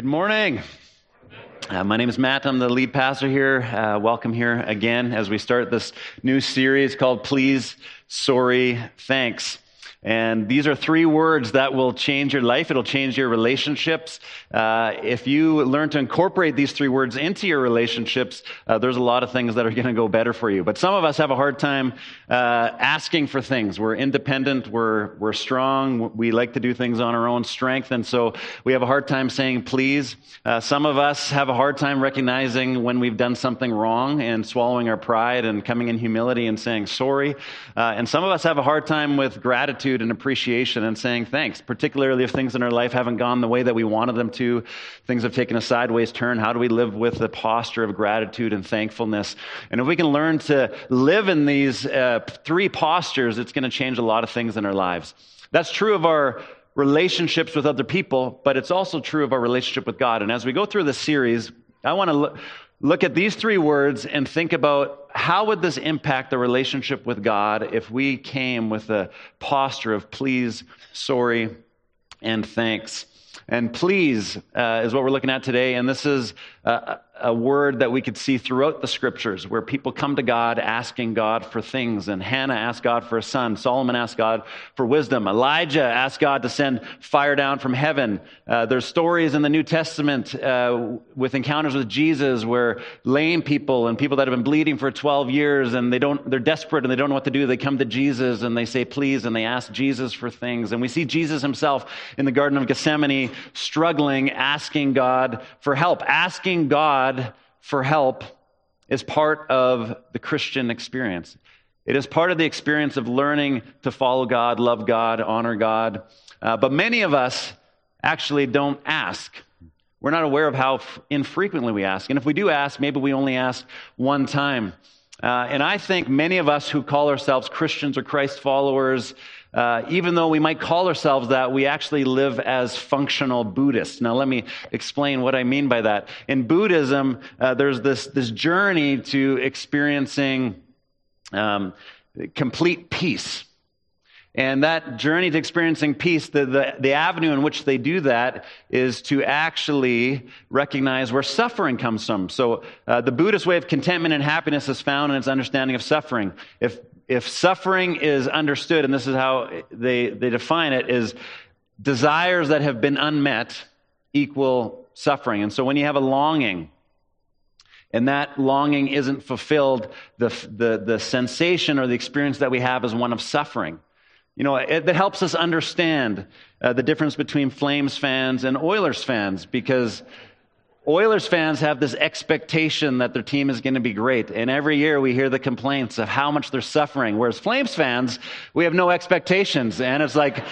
Good morning. Uh, my name is Matt. I'm the lead pastor here. Uh, welcome here again as we start this new series called Please, Sorry, Thanks. And these are three words that will change your life. It'll change your relationships. Uh, if you learn to incorporate these three words into your relationships, uh, there's a lot of things that are going to go better for you. But some of us have a hard time uh, asking for things. We're independent. We're we're strong. We like to do things on our own strength, and so we have a hard time saying please. Uh, some of us have a hard time recognizing when we've done something wrong and swallowing our pride and coming in humility and saying sorry. Uh, and some of us have a hard time with gratitude gratitude and appreciation and saying thanks, particularly if things in our life haven't gone the way that we wanted them to, things have taken a sideways turn. How do we live with the posture of gratitude and thankfulness? And if we can learn to live in these uh, three postures, it's going to change a lot of things in our lives. That's true of our relationships with other people, but it's also true of our relationship with God. And as we go through this series, I want to look look at these three words and think about how would this impact the relationship with God if we came with a posture of please, sorry, and thanks. And please uh, is what we're looking at today. And this is uh, a word that we could see throughout the scriptures where people come to God asking God for things. And Hannah asked God for a son. Solomon asked God for wisdom. Elijah asked God to send fire down from heaven. Uh, there's stories in the New Testament uh, with encounters with Jesus where lame people and people that have been bleeding for 12 years and they don't, they're desperate and they don't know what to do. They come to Jesus and they say, please, and they ask Jesus for things. And we see Jesus himself in the Garden of Gethsemane struggling, asking God for help, asking God God for help is part of the Christian experience. It is part of the experience of learning to follow God, love God, honor God. Uh, but many of us actually don't ask. We're not aware of how f- infrequently we ask. And if we do ask, maybe we only ask one time. Uh, and I think many of us who call ourselves Christians or Christ followers uh, even though we might call ourselves that, we actually live as functional Buddhists. Now, let me explain what I mean by that. In Buddhism, uh, there's this, this journey to experiencing um, complete peace. And that journey to experiencing peace, the, the, the, avenue in which they do that is to actually recognize where suffering comes from. So, uh, the Buddhist way of contentment and happiness is found in its understanding of suffering. If if suffering is understood, and this is how they, they define it, is desires that have been unmet equal suffering. And so when you have a longing, and that longing isn't fulfilled, the, the, the sensation or the experience that we have is one of suffering. You know, it, it helps us understand uh, the difference between Flames fans and Oilers fans because Oilers fans have this expectation that their team is going to be great. And every year we hear the complaints of how much they're suffering. Whereas Flames fans, we have no expectations. And it's like,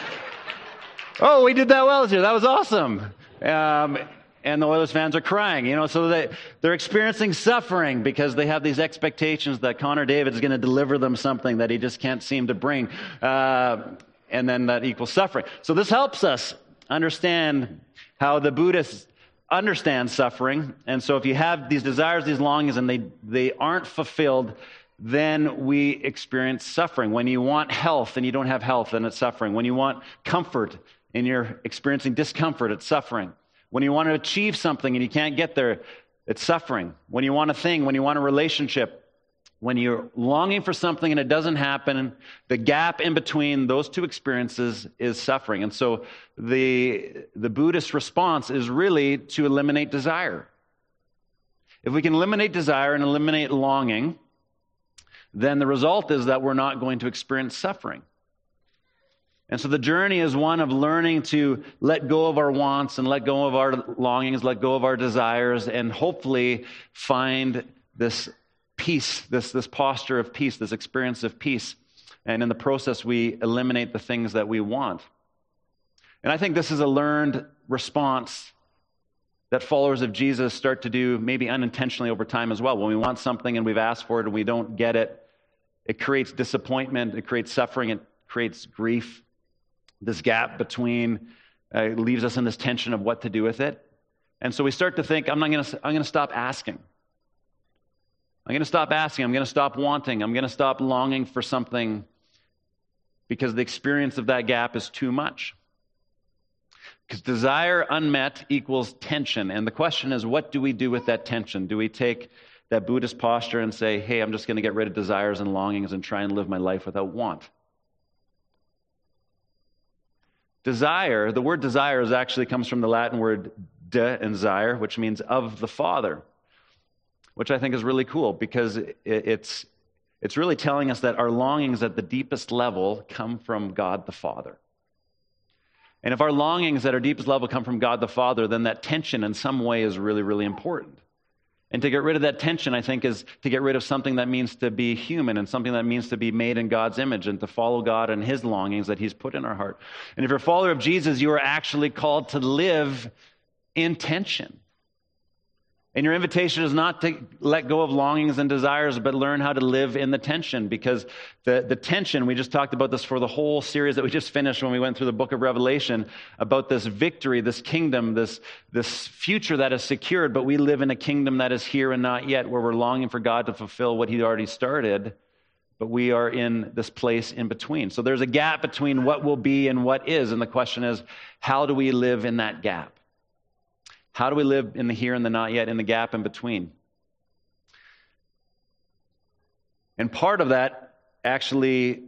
oh, we did that well this year. That was awesome. Um, and the Oilers fans are crying, you know, so they, they're experiencing suffering because they have these expectations that Connor McDavid is going to deliver them something that he just can't seem to bring. Uh, and then that equals suffering. So this helps us understand how the Buddhists understand suffering. And so if you have these desires, these longings, and they, they aren't fulfilled, then we experience suffering. When you want health and you don't have health, then it's suffering. When you want comfort and you're experiencing discomfort, it's suffering. When you want to achieve something and you can't get there, it's suffering. When you want a thing, when you want a relationship, when you're longing for something and it doesn't happen, the gap in between those two experiences is suffering. And so the, the Buddhist response is really to eliminate desire. If we can eliminate desire and eliminate longing, then the result is that we're not going to experience suffering. And so the journey is one of learning to let go of our wants and let go of our longings, let go of our desires, and hopefully find this peace, this, this posture of peace, this experience of peace. And in the process, we eliminate the things that we want. And I think this is a learned response that followers of Jesus start to do maybe unintentionally over time as well. When we want something and we've asked for it and we don't get it, it creates disappointment, it creates suffering, it creates grief. This gap between uh, leaves us in this tension of what to do with it. And so we start to think, I'm not to I'm going to stop asking. I'm going to stop asking. I'm going to stop wanting. I'm going to stop longing for something because the experience of that gap is too much. Because desire unmet equals tension. And the question is, what do we do with that tension? Do we take that Buddhist posture and say, hey, I'm just going to get rid of desires and longings and try and live my life without want? Desire, the word desire is actually comes from the Latin word de and zire, which means of the Father, which I think is really cool because it's, it's really telling us that our longings at the deepest level come from God the Father. And if our longings at our deepest level come from God the Father, then that tension in some way is really, really important. And to get rid of that tension, I think, is to get rid of something that means to be human and something that means to be made in God's image and to follow God and His longings that He's put in our heart. And if you're a follower of Jesus, you are actually called to live in tension. And your invitation is not to let go of longings and desires, but learn how to live in the tension because the, the tension, we just talked about this for the whole series that we just finished when we went through the book of Revelation about this victory, this kingdom, this, this future that is secured, but we live in a kingdom that is here and not yet, where we're longing for God to fulfill what He already started, but we are in this place in between. So there's a gap between what will be and what is. And the question is, how do we live in that gap? How do we live in the here and the not yet, in the gap in between? And part of that actually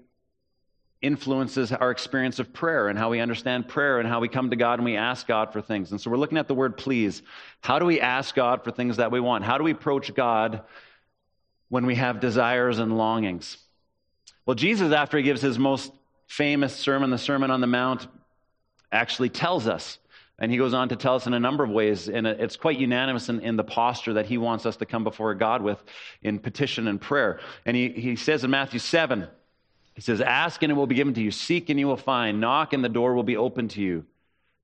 influences our experience of prayer and how we understand prayer and how we come to God and we ask God for things. And so we're looking at the word please. How do we ask God for things that we want? How do we approach God when we have desires and longings? Well, Jesus, after he gives his most famous sermon, the Sermon on the Mount, actually tells us and he goes on to tell us in a number of ways, and it's quite unanimous in, in, the posture that he wants us to come before God with in petition and prayer. And he, he says in Matthew 7, he says, Ask and it will be given to you, seek and you will find, knock and the door will be open to you.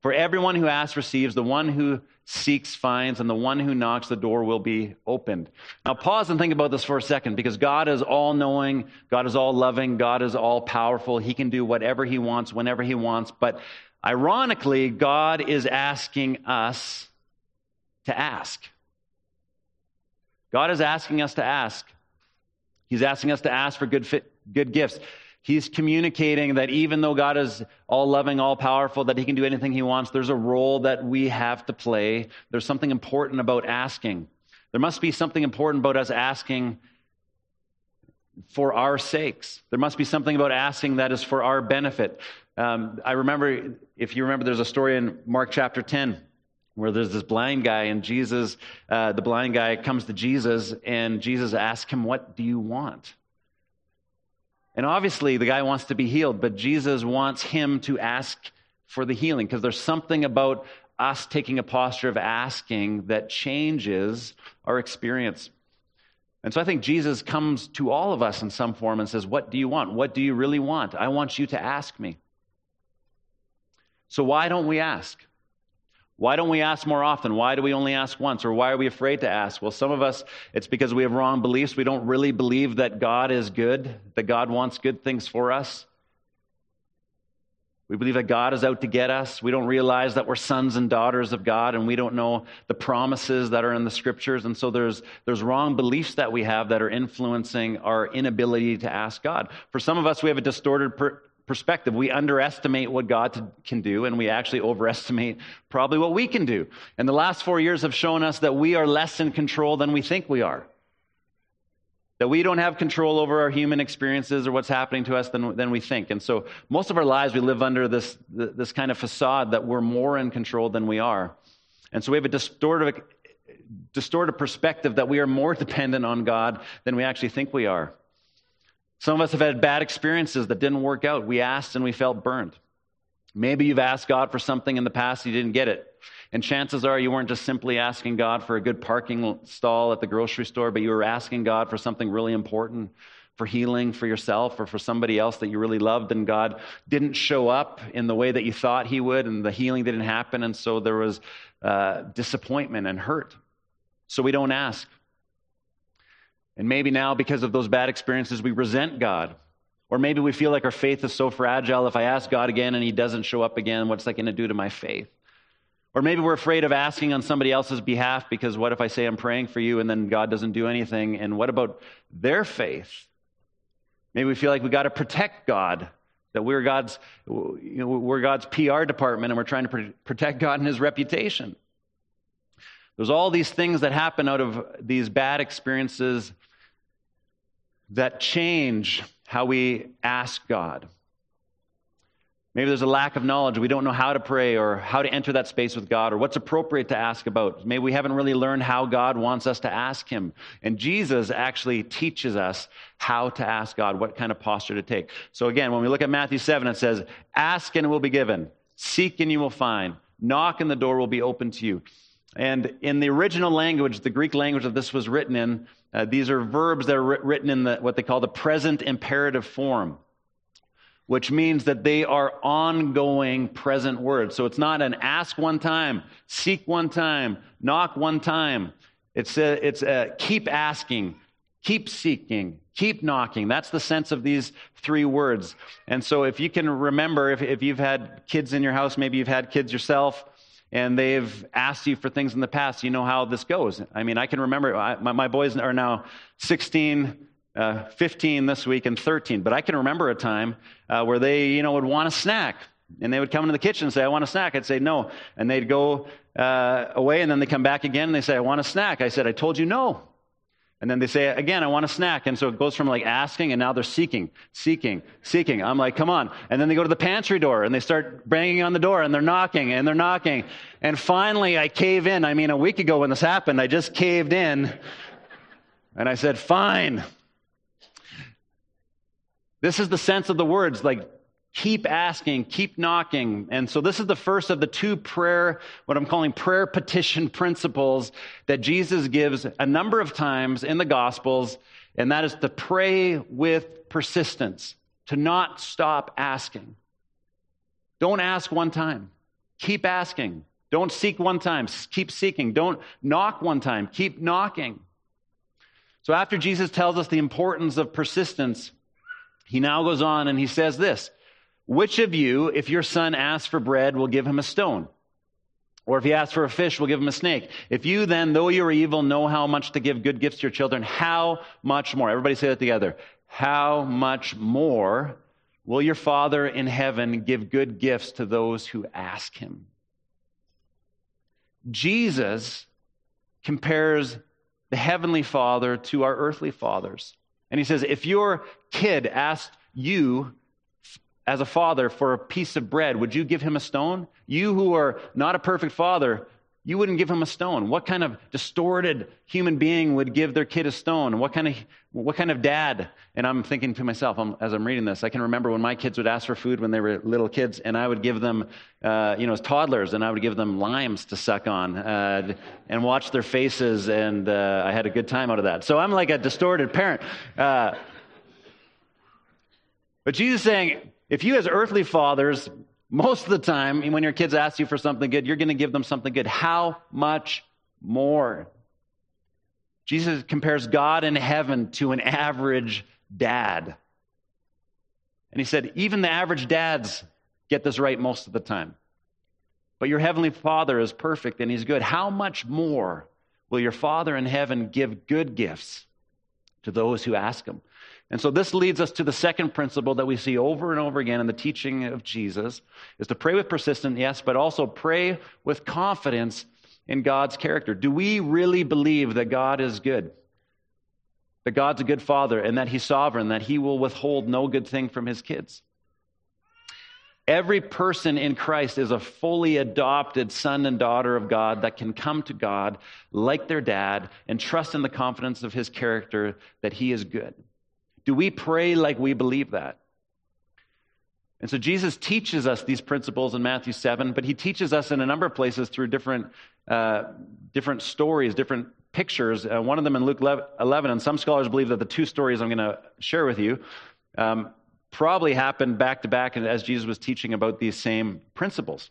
For everyone who asks receives, the one who seeks finds, and the one who knocks, the door will be opened. Now, pause and think about this for a second because God is all knowing, God is all loving, God is all powerful. He can do whatever He wants, whenever He wants. But Ironically, God is asking us to ask. God is asking us to ask. He's asking us to ask for good, fit, good gifts. He's communicating that even though God is all loving, all powerful, that He can do anything He wants, there's a role that we have to play. There's something important about asking. There must be something important about us asking for our sakes. There must be something about asking that is for our benefit. Um, I remember, if you remember, there's a story in Mark chapter 10 where there's this blind guy, and Jesus, uh, the blind guy comes to Jesus, and Jesus asks him, What do you want? And obviously, the guy wants to be healed, but Jesus wants him to ask for the healing because there's something about us taking a posture of asking that changes our experience. And so I think Jesus comes to all of us in some form and says, What do you want? What do you really want? I want you to ask me. So why don't we ask? Why don't we ask more often? Why do we only ask once? Or why are we afraid to ask? Well, some of us, it's because we have wrong beliefs. We don't really believe that God is good, that God wants good things for us. We believe that God is out to get us. We don't realize that we're sons and daughters of God, and we don't know the promises that are in the scriptures. And so there's, there's wrong beliefs that we have that are influencing our inability to ask God. For some of us, we have a distorted per- perspective. We underestimate what God can do, and we actually overestimate probably what we can do. And the last four years have shown us that we are less in control than we think we are. That we don't have control over our human experiences or what's happening to us than, than we think. And so most of our lives, we live under this, this kind of facade that we're more in control than we are. And so we have a distorted, distorted perspective that we are more dependent on God than we actually think we are. Some of us have had bad experiences that didn't work out. We asked and we felt burned. Maybe you've asked God for something in the past, you didn't get it. And chances are you weren't just simply asking God for a good parking stall at the grocery store, but you were asking God for something really important, for healing for yourself or for somebody else that you really loved, and God didn't show up in the way that you thought He would, and the healing didn't happen, and so there was uh, disappointment and hurt. So we don't ask. And maybe now, because of those bad experiences, we resent God. Or maybe we feel like our faith is so fragile. If I ask God again and He doesn't show up again, what's that going to do to my faith? Or maybe we're afraid of asking on somebody else's behalf because what if I say I'm praying for you and then God doesn't do anything? And what about their faith? Maybe we feel like we got to protect God that we're God's, you know, we're God's PR department and we're trying to protect God and his reputation. There's all these things that happen out of these bad experiences that change how we ask God. Maybe there's a lack of knowledge. We don't know how to pray or how to enter that space with God or what's appropriate to ask about. Maybe we haven't really learned how God wants us to ask Him. And Jesus actually teaches us how to ask God, what kind of posture to take. So again, when we look at Matthew 7, it says, Ask and it will be given, seek and you will find, knock and the door will be open to you. And in the original language, the Greek language that this was written in, uh, these are verbs that are written in the, what they call the present imperative form which means that they are ongoing present words. So it's not an ask one time, seek one time, knock one time. It's a, it's a keep asking, keep seeking, keep knocking. That's the sense of these three words. And so if you can remember, if, if you've had kids in your house, maybe you've had kids yourself, and they've asked you for things in the past, you know how this goes. I mean, I can remember, I, my, my boys are now 16, uh, 15 this week and 13. But I can remember a time uh, where they, you know, would want a snack. And they would come into the kitchen and say, I want a snack. I'd say, no. And they'd go uh, away and then they come back again and they say, I want a snack. I said, I told you no. And then they say, again, I want a snack. And so it goes from like asking and now they're seeking, seeking, seeking. I'm like, come on. And then they go to the pantry door and they start banging on the door and they're knocking and they're knocking. And finally I cave in. I mean, a week ago when this happened, I just caved in and I said, fine. This is the sense of the words, like keep asking, keep knocking. And so this is the first of the two prayer, what I'm calling prayer petition principles that Jesus gives a number of times in the Gospels, and that is to pray with persistence, to not stop asking. Don't ask one time. Keep asking. Don't seek one time. Keep seeking. Don't knock one time. Keep knocking. So after Jesus tells us the importance of persistence, he now goes on and he says this Which of you, if your son asks for bread, will give him a stone? Or if he asks for a fish, will give him a snake. If you then, though you are evil, know how much to give good gifts to your children, how much more? Everybody say that together. How much more will your Father in heaven give good gifts to those who ask him? Jesus compares the heavenly Father to our earthly fathers. And he says, if your kid asked you as a father for a piece of bread, would you give him a stone? You who are not a perfect father, you wouldn't give him a stone. What kind of distorted human being would give their kid a stone? What kind of, what kind of dad? And I'm thinking to myself I'm, as I'm reading this, I can remember when my kids would ask for food when they were little kids, and I would give them, uh, you know, as toddlers, and I would give them limes to suck on uh, and watch their faces, and uh, I had a good time out of that. So I'm like a distorted parent. Uh, but Jesus saying, if you as earthly fathers most of the time, when your kids ask you for something good, you're going to give them something good. How much more? Jesus compares God in heaven to an average dad. And he said, even the average dads get this right most of the time. But your heavenly Father is perfect and he's good. How much more will your Father in heaven give good gifts to those who ask him? And so this leads us to the second principle that we see over and over again in the teaching of Jesus is to pray with persistence, yes, but also pray with confidence in God's character. Do we really believe that God is good? That God's a good father and that he's sovereign, that he will withhold no good thing from his kids? Every person in Christ is a fully adopted son and daughter of God that can come to God like their dad and trust in the confidence of his character that he is good. Do we pray like we believe that? And so Jesus teaches us these principles in Matthew 7, but he teaches us in a number of places through different, uh, different stories, different pictures. Uh, one of them in Luke 11, and some scholars believe that the two stories I'm going to share with you um, probably happened back to back as Jesus was teaching about these same principles.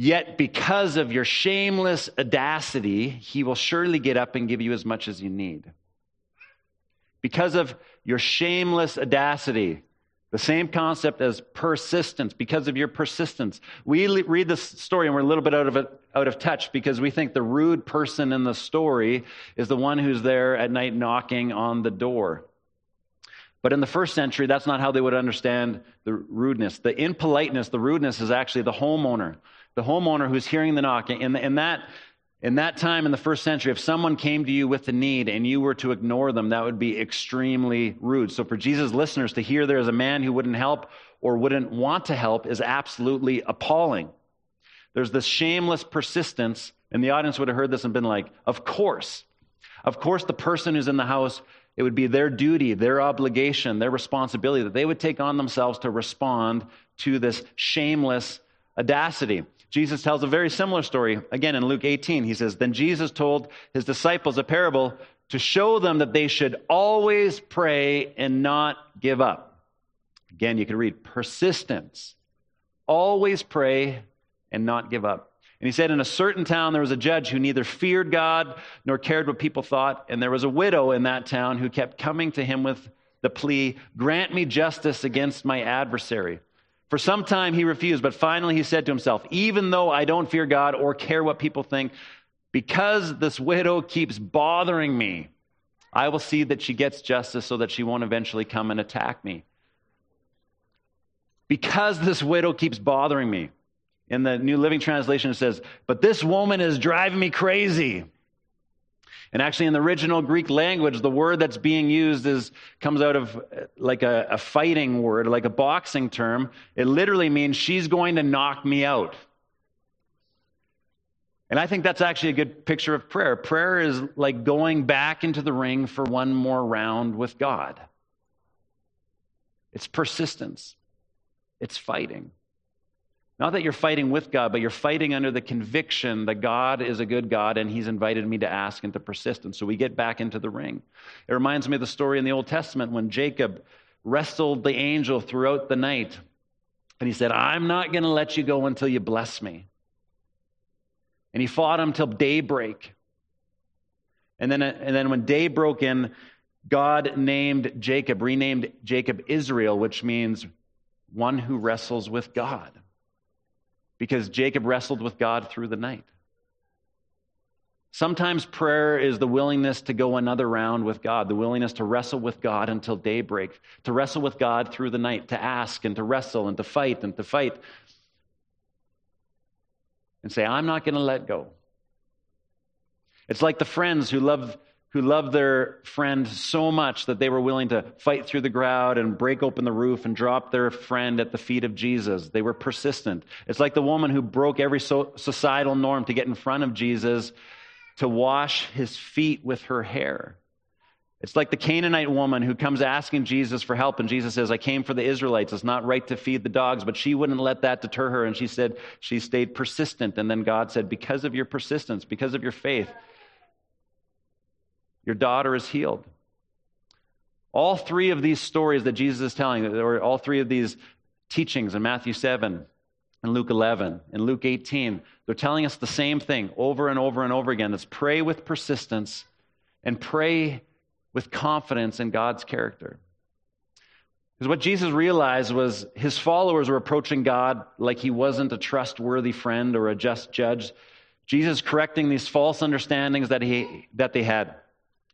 Yet, because of your shameless audacity, he will surely get up and give you as much as you need. Because of your shameless audacity, the same concept as persistence, because of your persistence. We read this story and we're a little bit out of it, out of touch because we think the rude person in the story is the one who's there at night knocking on the door. But in the first century, that's not how they would understand the rudeness. The impoliteness, the rudeness is actually the homeowner the homeowner who's hearing the knock. In, in, that, in that time in the first century, if someone came to you with a need and you were to ignore them, that would be extremely rude. So for Jesus' listeners to hear there is a man who wouldn't help or wouldn't want to help is absolutely appalling. There's this shameless persistence, and the audience would have heard this and been like, Of course. Of course, the person who's in the house, it would be their duty, their obligation, their responsibility that they would take on themselves to respond to this shameless audacity. Jesus tells a very similar story again in Luke 18. He says, Then Jesus told his disciples a parable to show them that they should always pray and not give up. Again, you can read persistence. Always pray and not give up. And he said, In a certain town, there was a judge who neither feared God nor cared what people thought. And there was a widow in that town who kept coming to him with the plea, Grant me justice against my adversary. For some time he refused, but finally he said to himself, Even though I don't fear God or care what people think, because this widow keeps bothering me, I will see that she gets justice so that she won't eventually come and attack me. Because this widow keeps bothering me. In the New Living Translation, it says, But this woman is driving me crazy. And actually, in the original Greek language, the word that's being used is, comes out of like a, a fighting word, like a boxing term. It literally means she's going to knock me out. And I think that's actually a good picture of prayer. Prayer is like going back into the ring for one more round with God. It's persistence, it's fighting. Not that you're fighting with God, but you're fighting under the conviction that God is a good God and He's invited me to ask and to persist. And so we get back into the ring. It reminds me of the story in the Old Testament when Jacob wrestled the angel throughout the night. And he said, I'm not going to let you go until you bless me. And he fought him till daybreak. And then, and then when day broke in, God named Jacob, renamed Jacob Israel, which means one who wrestles with God because Jacob wrestled with God through the night. Sometimes prayer is the willingness to go another round with God, the willingness to wrestle with God until daybreak, to wrestle with God through the night, to ask and to wrestle and to fight and to fight. And say, I'm not going to let go. It's like the friends who love who loved their friend so much that they were willing to fight through the crowd and break open the roof and drop their friend at the feet of Jesus. They were persistent. It's like the woman who broke every societal norm to get in front of Jesus to wash his feet with her hair. It's like the Canaanite woman who comes asking Jesus for help, and Jesus says, I came for the Israelites. It's not right to feed the dogs. But she wouldn't let that deter her, and she said, she stayed persistent. And then God said, Because of your persistence, because of your faith, your daughter is healed. All three of these stories that Jesus is telling, or all three of these teachings in Matthew 7 and Luke 11 and Luke 18, they're telling us the same thing over and over and over again. It's pray with persistence and pray with confidence in God's character. Because what Jesus realized was his followers were approaching God like he wasn't a trustworthy friend or a just judge. Jesus correcting these false understandings that, he, that they had.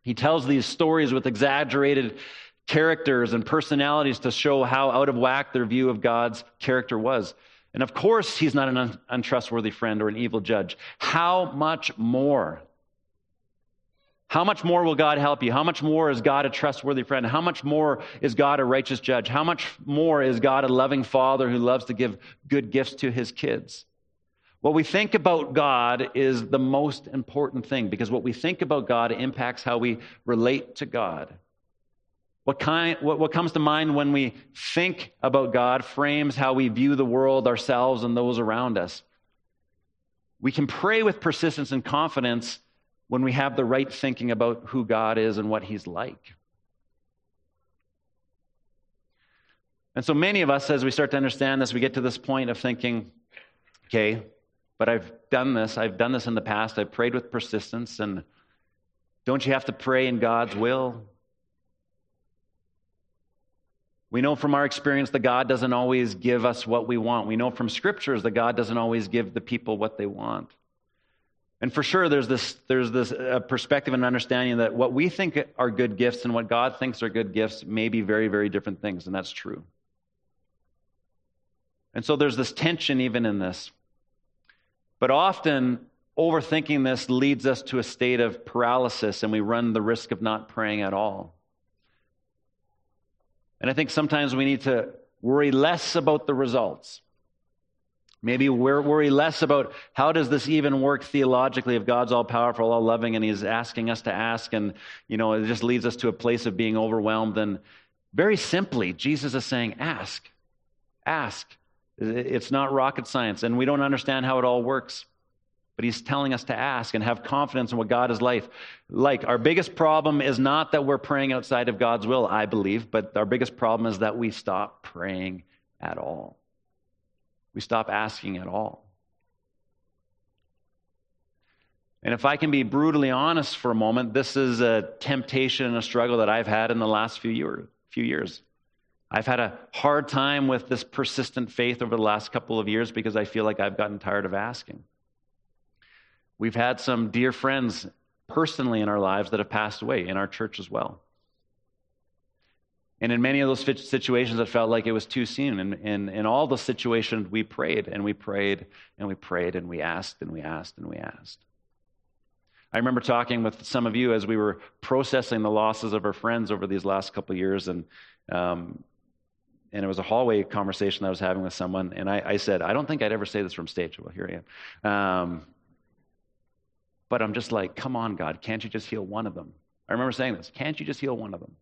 He tells these stories with exaggerated characters and personalities to show how out of whack their view of God's character was. And of course, he's not an un- untrustworthy friend or an evil judge. How much more? How much more will God help you? How much more is God a trustworthy friend? How much more is God a righteous judge? How much more is God a loving father who loves to give good gifts to his kids? What we think about God is the most important thing because what we think about God impacts how we relate to God. What, kind, what, what comes to mind when we think about God frames how we view the world, ourselves, and those around us. We can pray with persistence and confidence when we have the right thinking about who God is and what He's like. And so many of us, as we start to understand this, we get to this point of thinking, okay, but I've done this. I've done this in the past. I've prayed with persistence. And don't you have to pray in God's will? We know from our experience that God doesn't always give us what we want. We know from scriptures that God doesn't always give the people what they want. And for sure, there's this, there's this uh, perspective and understanding that what we think are good gifts and what God thinks are good gifts may be very, very different things, and that's true. And so there's this tension even in this. But often, overthinking this leads us to a state of paralysis, and we run the risk of not praying at all. And I think sometimes we need to worry less about the results. Maybe we're worry less about how does this even work theologically if God's all powerful, all loving, and He's asking us to ask, and you know it just leads us to a place of being overwhelmed. And very simply, Jesus is saying, "Ask, ask." It's not rocket science, and we don't understand how it all works. But he's telling us to ask and have confidence in what God is like. Like our biggest problem is not that we're praying outside of God's will, I believe, but our biggest problem is that we stop praying at all. We stop asking at all. And if I can be brutally honest for a moment, this is a temptation and a struggle that I've had in the last few, year, few years. I've had a hard time with this persistent faith over the last couple of years because I feel like I've gotten tired of asking. We've had some dear friends personally in our lives that have passed away in our church as well. And in many of those situations, it felt like it was too soon. And in, in all the situations, we prayed and we prayed and we prayed and we asked and we asked and we asked. I remember talking with some of you as we were processing the losses of our friends over these last couple of years, and um, and it was a hallway conversation I was having with someone, and I, I, said, I don't think I'd ever say this from stage. Well, here I am. Um, but I'm just like, come on, God, can't you just heal one of them? I remember saying this, can't you just heal one of them?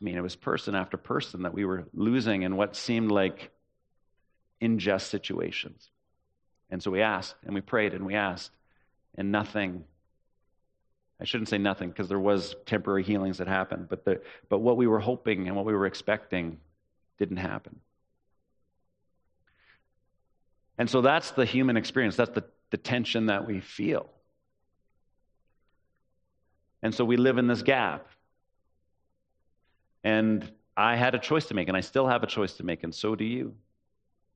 I mean, it was person after person that we were losing in what seemed like unjust situations. And so we asked, and we prayed, and we asked, and nothing I shouldn't say nothing because there was temporary healings that happened, but, the, but what we were hoping and what we were expecting didn't happen. And so that's the human experience. That's the, the tension that we feel. And so we live in this gap. And I had a choice to make, and I still have a choice to make, and so do you.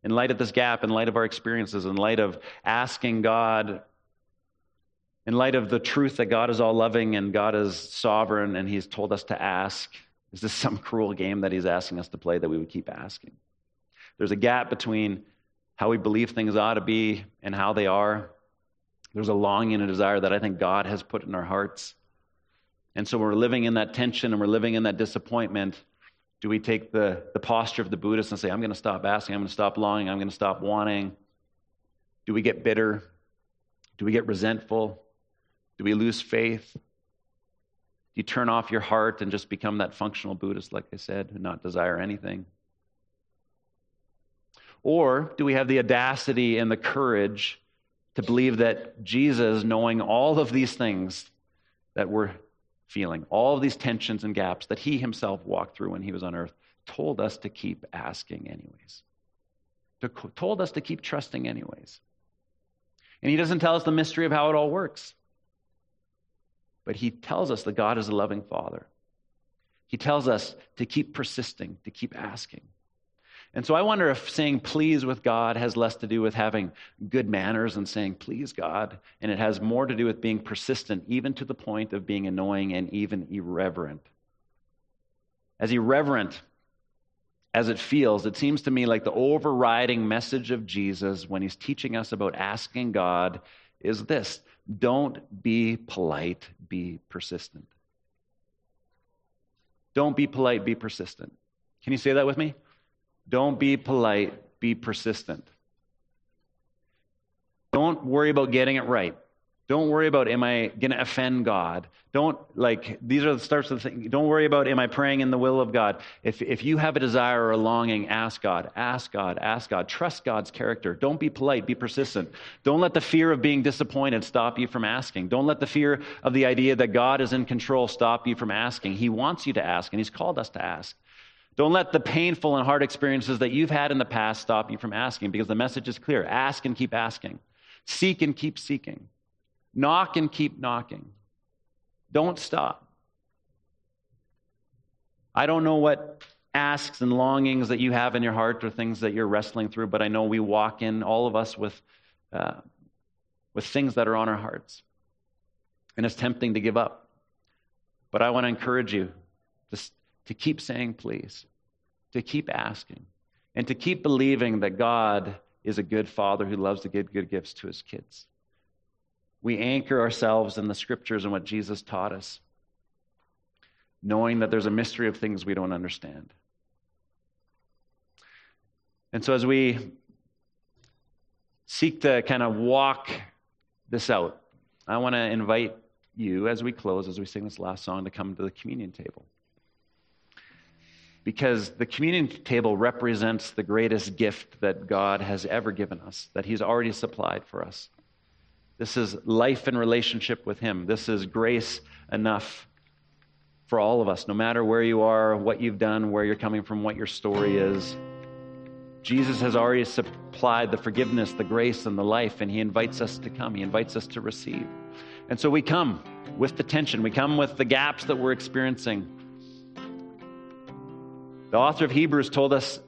In light of this gap, in light of our experiences, in light of asking God in light of the truth that God is all loving and God is sovereign and He's told us to ask, is this some cruel game that He's asking us to play that we would keep asking? There's a gap between how we believe things ought to be and how they are. There's a longing and a desire that I think God has put in our hearts. And so we're living in that tension and we're living in that disappointment. Do we take the, the posture of the Buddhist and say, I'm going to stop asking, I'm going to stop longing, I'm going to stop wanting? Do we get bitter? Do we get resentful? Do we lose faith? Do you turn off your heart and just become that functional Buddhist, like I said, and not desire anything? Or do we have the audacity and the courage to believe that Jesus, knowing all of these things that we're feeling, all of these tensions and gaps that he himself walked through when he was on earth, told us to keep asking anyways, to, told us to keep trusting anyways. And he doesn't tell us the mystery of how it all works. But he tells us that God is a loving Father. He tells us to keep persisting, to keep asking. And so I wonder if saying please with God has less to do with having good manners and saying please God, and it has more to do with being persistent, even to the point of being annoying and even irreverent. As irreverent as it feels, it seems to me like the overriding message of Jesus when he's teaching us about asking God is this don't be polite, be persistent. Don't be polite, be persistent. Can you say that with me? Don't be polite, be persistent. Don't worry about getting it right. Don't worry about, am I going to offend God? Don't, like, these are the starts of the thing. Don't worry about, am I praying in the will of God? If, if you have a desire or a longing, ask God, ask God, ask God. Trust God's character. Don't be polite, be persistent. Don't let the fear of being disappointed stop you from asking. Don't let the fear of the idea that God is in control stop you from asking. He wants you to ask, and He's called us to ask. Don't let the painful and hard experiences that you've had in the past stop you from asking because the message is clear. Ask and keep asking. Seek and keep seeking. Knock and keep knocking. Don't stop. I don't know what asks and longings that you have in your heart or things that you're wrestling through, but I know we walk in, all of us, with, uh, with things that are on our hearts. And it's tempting to give up. But I want to encourage you to, to keep saying please, to keep asking, and to keep believing that God is a good father who loves to give good gifts to his kids. We anchor ourselves in the scriptures and what Jesus taught us, knowing that there's a mystery of things we don't understand. And so, as we seek to kind of walk this out, I want to invite you, as we close, as we sing this last song, to come to the communion table. Because the communion table represents the greatest gift that God has ever given us, that He's already supplied for us. This is life in relationship with Him. This is grace enough for all of us, no matter where you are, what you've done, where you're coming from, what your story is. Jesus has already supplied the forgiveness, the grace, and the life, and He invites us to come. He invites us to receive. And so we come with the tension, we come with the gaps that we're experiencing. The author of Hebrews told us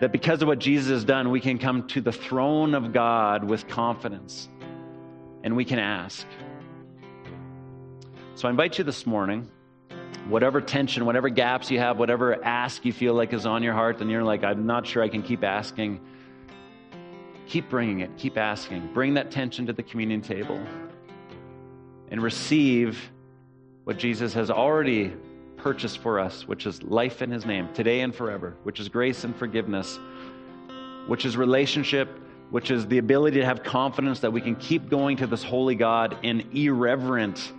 that because of what Jesus has done, we can come to the throne of God with confidence and we can ask. So I invite you this morning, whatever tension, whatever gaps you have, whatever ask you feel like is on your heart, and you're like, I'm not sure I can keep asking, keep bringing it, keep asking. Bring that tension to the communion table and receive what Jesus has already purchased for us, which is life in His name, today and forever, which is grace and forgiveness, which is relationship, which is the ability to have confidence that we can keep going to this holy God in irreverent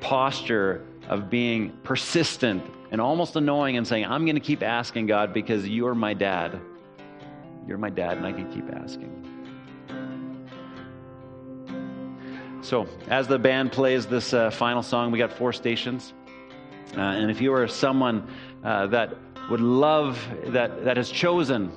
posture of being persistent and almost annoying and saying, I'm going to keep asking God because you're my dad. You're my dad, and I can keep asking. So, as the band plays this uh, final song, we got four stations. Uh, and if you are someone uh, that would love, that, that has chosen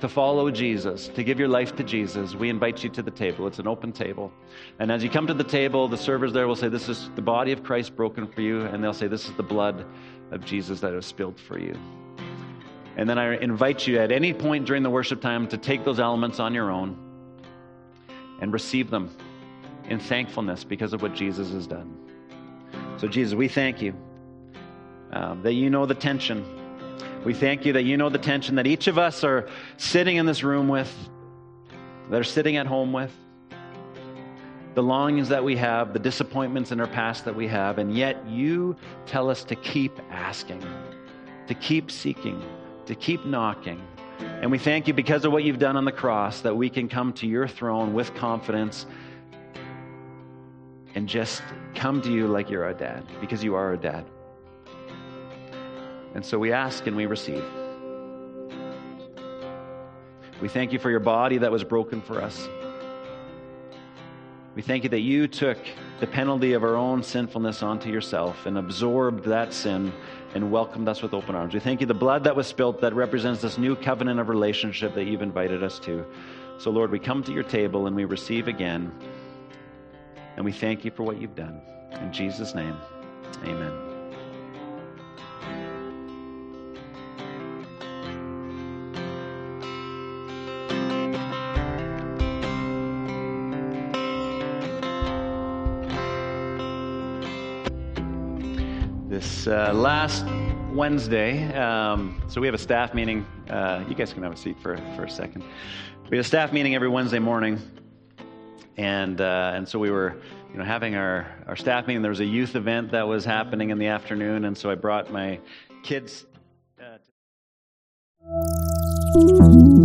to follow Jesus, to give your life to Jesus, we invite you to the table. It's an open table. And as you come to the table, the servers there will say, This is the body of Christ broken for you. And they'll say, This is the blood of Jesus that was spilled for you. And then I invite you at any point during the worship time to take those elements on your own and receive them in thankfulness because of what Jesus has done. So, Jesus, we thank you um, that you know the tension. We thank you that you know the tension that each of us are sitting in this room with, that are sitting at home with, the longings that we have, the disappointments in our past that we have, and yet you tell us to keep asking, to keep seeking, to keep knocking. And we thank you because of what you've done on the cross that we can come to your throne with confidence and just come to you like you're our dad, because you are our dad. And so we ask and we receive. We thank you for your body that was broken for us. We thank you that you took the penalty of our own sinfulness onto yourself and absorbed that sin and welcomed us with open arms. We thank you the blood that was spilt that represents this new covenant of relationship that you've invited us to. So, Lord, we come to your table and we receive again. And we thank you for what you've done. In Jesus' name, amen. Uh, last Wednesday, um, so we have a staff meeting. Uh, you guys can have a seat for, for a second. We have a staff meeting every Wednesday morning and uh, and so we were you know having our our staff meeting. There was a youth event that was happening in the afternoon, and so I brought my kids. Uh, to-